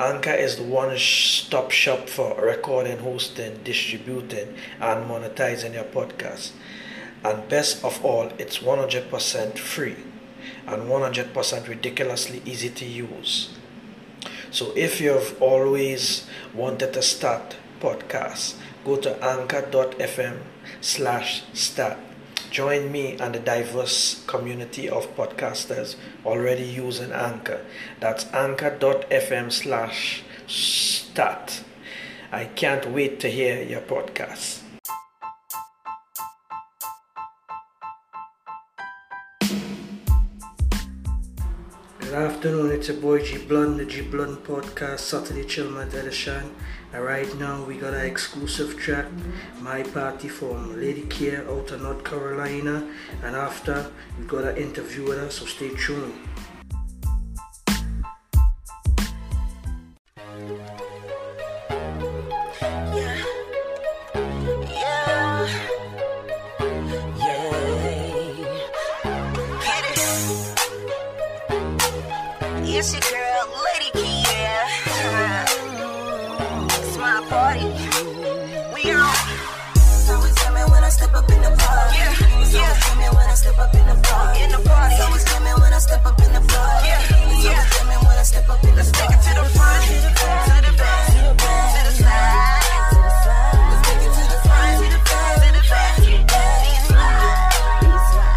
Anchor is the one stop shop for recording, hosting, distributing, and monetizing your podcast. And best of all, it's 100% free and 100% ridiculously easy to use. So if you've always wanted to start podcasts, go to anchor.fm slash start Join me and the diverse community of podcasters already using Anchor. That's anchor.fm slash start. I can't wait to hear your podcast. Good afternoon, it's your boy G Blunt, the G Blunt Podcast, Saturday Chillment Edition. And right now we got an exclusive track, My Party from Lady Keair out of North Carolina. And after we got an interview with her, so stay tuned. It's your girl, Lady Keair. It's my party. We on. It's always coming when I step up in the party. Yeah, It's yeah. always coming when I step up in the party. In the party. It's always coming when I step up in the party. Yeah, It's yeah. always coming when I step up in the Let's take it to the front, to the back, to the side, To the side. Let's take it to the front, to the back, to the back.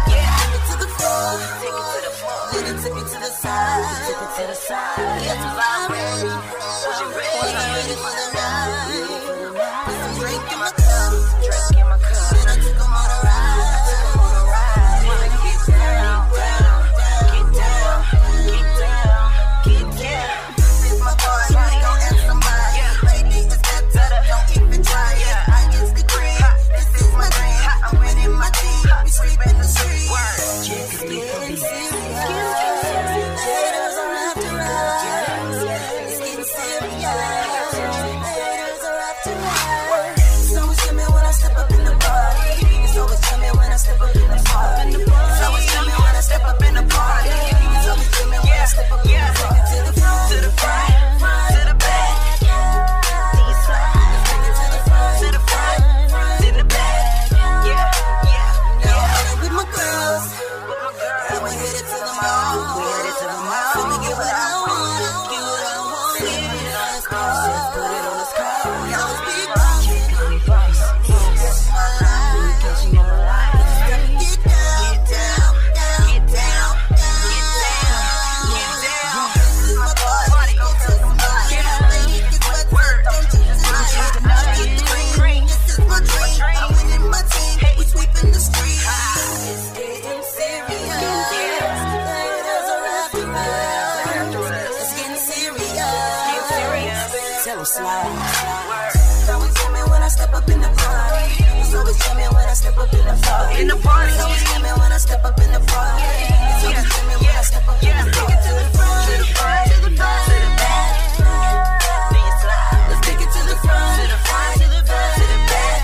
Yeah, Take it to the floor. take it to the floor. To the side. Took it ready. You ready? For the night. Put drink in my Tell 'em slide. Word. It's always coming when I step up in the party. It's always coming when I step up in the party. In the party. It's always coming when I step up in the party. It's always coming when I step up in the take party. it to the front, to the front, to the back, to the back. These slides. Let's take it to the front, To the front, to the back, to the back.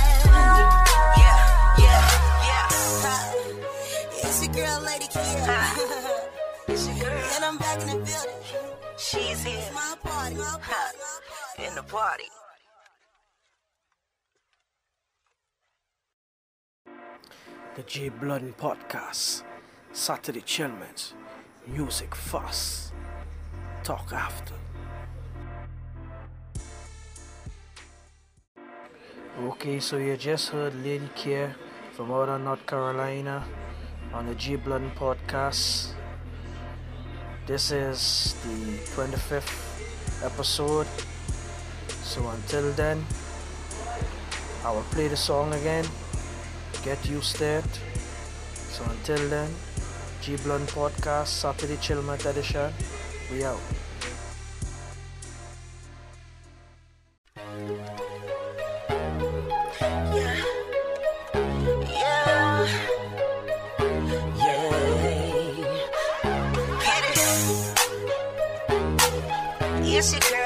Yeah, yeah, yeah. It's your girl, Lady Keair. It's your girl. and I'm back in the building. She's here in the party. The G Blunt Podcast, Saturday Chillments, Music Fuss, Talk After. Okay, so you just heard Lady Keair from out of North Carolina on the G Blunt Podcast. This is the 25th episode. So until then, I will play the song again. Get used to it. So until then, G Blunt Podcast, Saturday Chillmat Edition. We out. Yes, you can.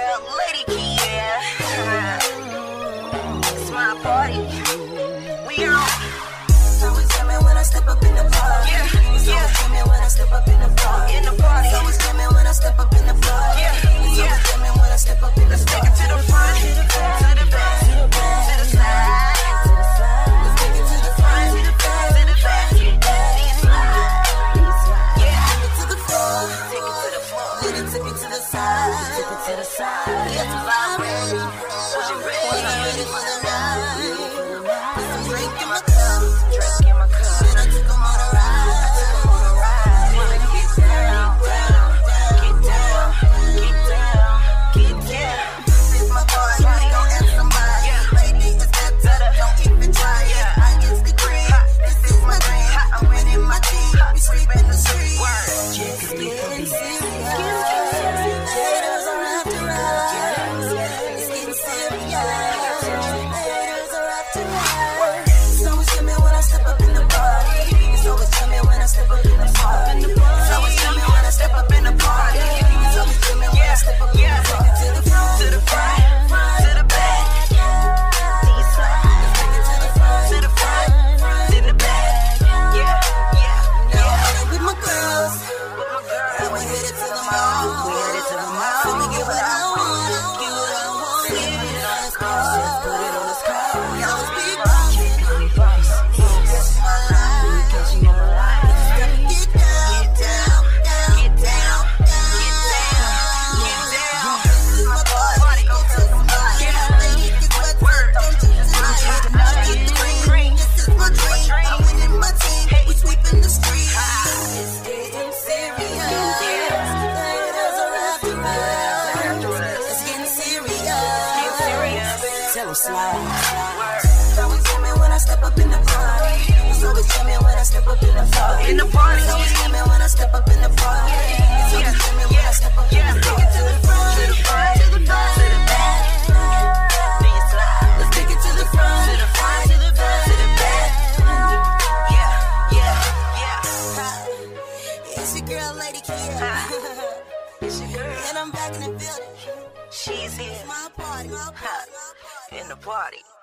slide. It's always jamming when I step up in the party. So It's always jamming when I step up in the party. In the party. So It's always jamming when I step up in the party. It's always jamming when I step up in the party. Take it to the front, to the front, to the back, to the back. Let's take it to the front, to the front, to the back, to the back. Yeah, yeah, yeah. It's your girl, Lady Keair. It's your girl. And I'm back in the building. She's here. It's my party, my party in the party.